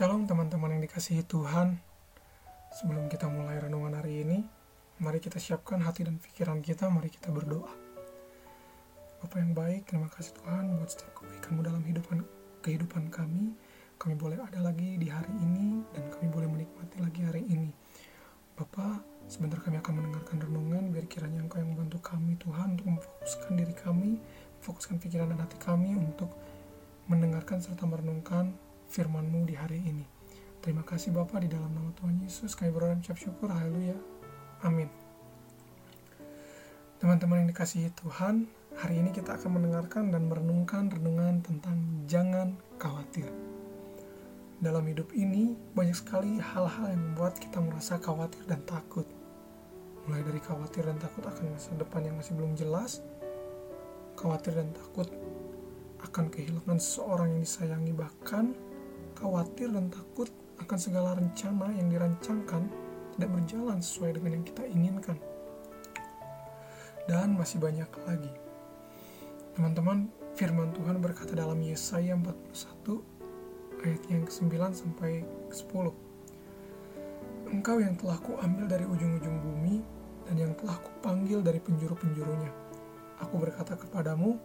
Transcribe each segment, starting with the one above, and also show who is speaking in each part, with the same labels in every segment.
Speaker 1: Shalom teman-teman yang dikasihi Tuhan. Sebelum kita mulai renungan hari ini, mari kita siapkan hati dan pikiran kita, mari kita berdoa. Bapak yang baik, terima kasih Tuhan buat setiap kebaikanmu dalam hidupan, kehidupan kami. Kami boleh ada lagi di hari ini, dan kami boleh menikmati lagi hari ini. Bapak, sebentar kami akan mendengarkan renungan, biar kiranya Engkau yang membantu kami Tuhan untuk memfokuskan diri kami, memfokuskan pikiran dan hati kami untuk mendengarkan serta merenungkan firman-Mu di hari ini. Terima kasih Bapak di dalam nama Tuhan Yesus kami berdoa dan syukur. Haleluya. Amin. Teman-teman yang dikasihi Tuhan, hari ini kita akan mendengarkan dan merenungkan renungan tentang jangan khawatir. Dalam hidup ini, banyak sekali hal-hal yang membuat kita merasa khawatir dan takut. Mulai dari khawatir dan takut akan masa depan yang masih belum jelas, khawatir dan takut akan kehilangan seseorang yang disayangi, bahkan khawatir dan takut akan segala rencana yang dirancangkan tidak berjalan sesuai dengan yang kita inginkan. Dan masih banyak lagi. Teman-teman, firman Tuhan berkata dalam Yesaya 41 ayat yang ke-9 sampai ke-10. Engkau yang telah kuambil dari ujung-ujung bumi dan yang telah kupanggil dari penjuru-penjurunya. Aku berkata kepadamu,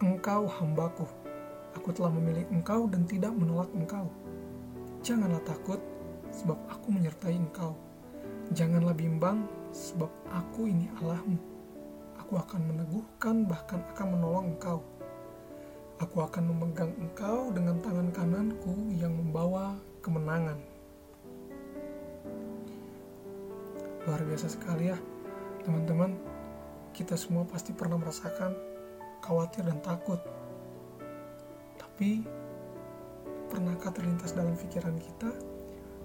Speaker 1: engkau hambaku, Aku telah memilih engkau dan tidak menolak engkau. Janganlah takut, sebab aku menyertai engkau. Janganlah bimbang, sebab aku ini Allahmu. Aku akan meneguhkan, bahkan akan menolong engkau. Aku akan memegang engkau dengan tangan kananku yang membawa kemenangan. Luar biasa sekali ya, teman-teman. Kita semua pasti pernah merasakan khawatir dan takut tapi pernahkah terlintas dalam pikiran kita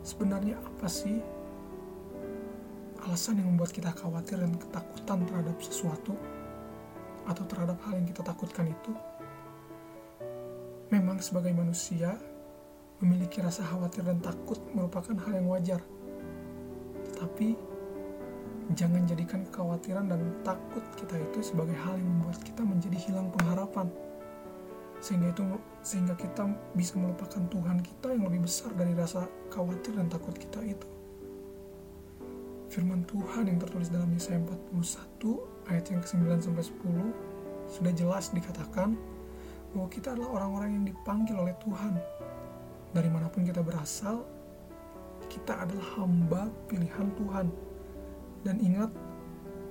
Speaker 1: sebenarnya apa sih alasan yang membuat kita khawatir dan ketakutan terhadap sesuatu atau terhadap hal yang kita takutkan itu? Memang sebagai manusia memiliki rasa khawatir dan takut merupakan hal yang wajar. Tetapi jangan jadikan kekhawatiran dan takut kita itu sebagai hal yang membuat kita menjadi hilang pengharapan sehingga itu sehingga kita bisa melupakan Tuhan kita yang lebih besar dari rasa khawatir dan takut kita itu. Firman Tuhan yang tertulis dalam Yesaya 41 ayat yang ke-9 sampai 10 sudah jelas dikatakan bahwa kita adalah orang-orang yang dipanggil oleh Tuhan. Dari mana pun kita berasal, kita adalah hamba pilihan Tuhan. Dan ingat,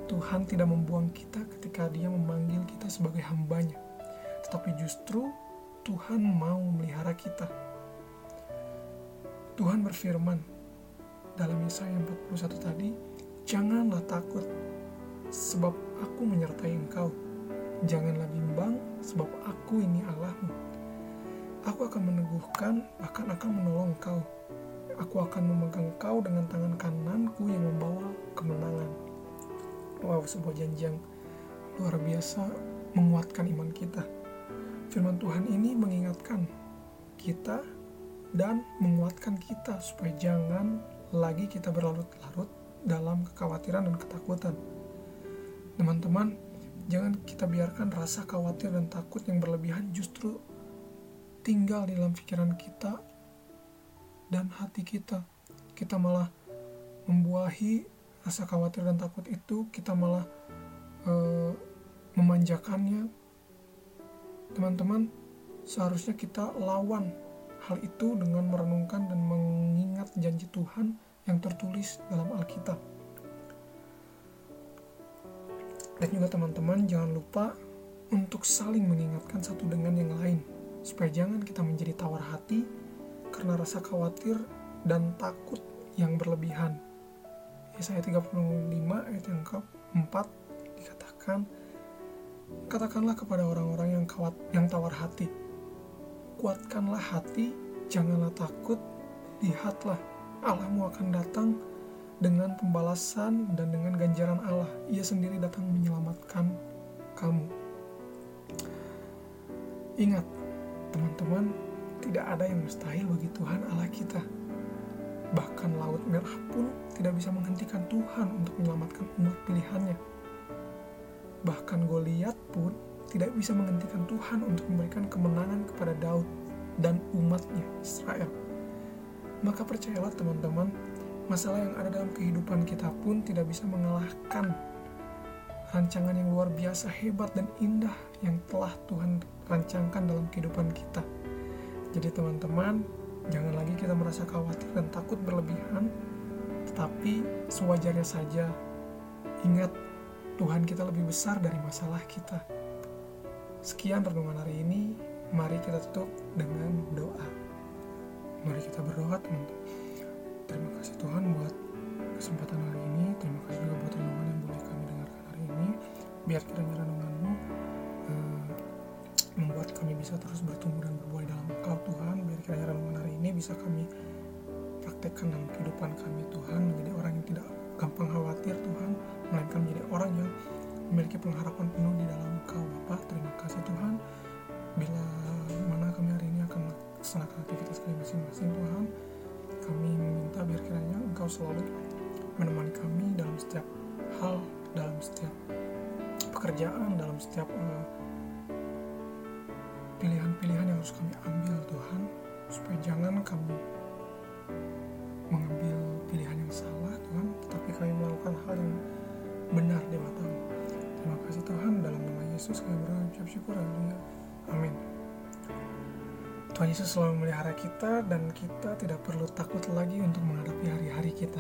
Speaker 1: Tuhan tidak membuang kita ketika dia memanggil kita sebagai hambanya tetapi justru Tuhan mau melihara kita. Tuhan berfirman dalam Yesaya 41 tadi, Janganlah takut, sebab aku menyertai engkau. Janganlah bimbang, sebab aku ini Allahmu. Aku akan meneguhkan, bahkan akan menolong engkau. Aku akan memegang engkau dengan tangan kananku yang membawa kemenangan. Wow, sebuah janji yang luar biasa menguatkan iman kita firman Tuhan ini mengingatkan kita dan menguatkan kita supaya jangan lagi kita berlarut-larut dalam kekhawatiran dan ketakutan. Teman-teman, jangan kita biarkan rasa khawatir dan takut yang berlebihan justru tinggal di dalam pikiran kita dan hati kita. Kita malah membuahi rasa khawatir dan takut itu, kita malah uh, memanjakannya, Teman-teman, seharusnya kita lawan hal itu dengan merenungkan dan mengingat janji Tuhan yang tertulis dalam Alkitab. Dan juga teman-teman jangan lupa untuk saling mengingatkan satu dengan yang lain supaya jangan kita menjadi tawar hati karena rasa khawatir dan takut yang berlebihan. Yesaya 35 ayat yang keempat dikatakan Katakanlah kepada orang-orang yang kawat, yang tawar hati, kuatkanlah hati, janganlah takut, lihatlah Allahmu akan datang dengan pembalasan dan dengan ganjaran Allah. Ia sendiri datang menyelamatkan kamu. Ingat, teman-teman, tidak ada yang mustahil bagi Tuhan Allah kita. Bahkan laut merah pun tidak bisa menghentikan Tuhan untuk menyelamatkan umat pilihannya Bahkan Goliat pun tidak bisa menghentikan Tuhan untuk memberikan kemenangan kepada Daud dan umatnya Israel. maka percayalah teman-teman, masalah yang ada dalam kehidupan kita pun tidak bisa mengalahkan rancangan yang luar biasa hebat dan indah yang telah Tuhan rancangkan dalam kehidupan kita. Jadi teman-teman, jangan lagi kita merasa khawatir dan takut berlebihan, tetapi sewajarnya saja. Ingat, Tuhan kita lebih besar dari masalah kita. Sekian renungan hari ini, mari kita tutup dengan doa. Mari kita berdoa teman-teman. Terima kasih Tuhan buat kesempatan hari ini. Terima kasih juga buat renungan yang boleh kami dengarkan hari ini. Biar kiranya renunganmu uh, membuat kami bisa terus bertumbuh dan berbuah dalam Engkau Tuhan. Biar kiranya renungan hari ini bisa kami praktekkan dalam kehidupan kami Tuhan. Menjadi orang yang tidak gampang khawatir Tuhan. Melainkan menjadi orang yang memiliki pengharapan penuh di dalam Engkau Bapak. Terima kasih Tuhan. Bila mana kami hari ini akan melaksanakan aktivitas kami masing-masing Tuhan kami meminta biar kiranya Engkau selalu menemani kami dalam setiap hal, dalam setiap pekerjaan, dalam setiap pilihan pilihan-pilihan yang harus kami ambil Tuhan, supaya jangan kami mengambil pilihan yang salah Tuhan, tetapi kami melakukan hal yang benar di matamu. Terima kasih Tuhan, dalam nama Yesus kami berucap syukur, haleluya. Amin. Tuhan Yesus selalu memelihara kita dan kita tidak perlu takut lagi untuk menghadapi hari-hari kita.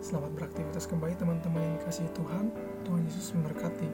Speaker 1: Selamat beraktivitas kembali teman-teman yang dikasihi Tuhan. Tuhan Yesus memberkati.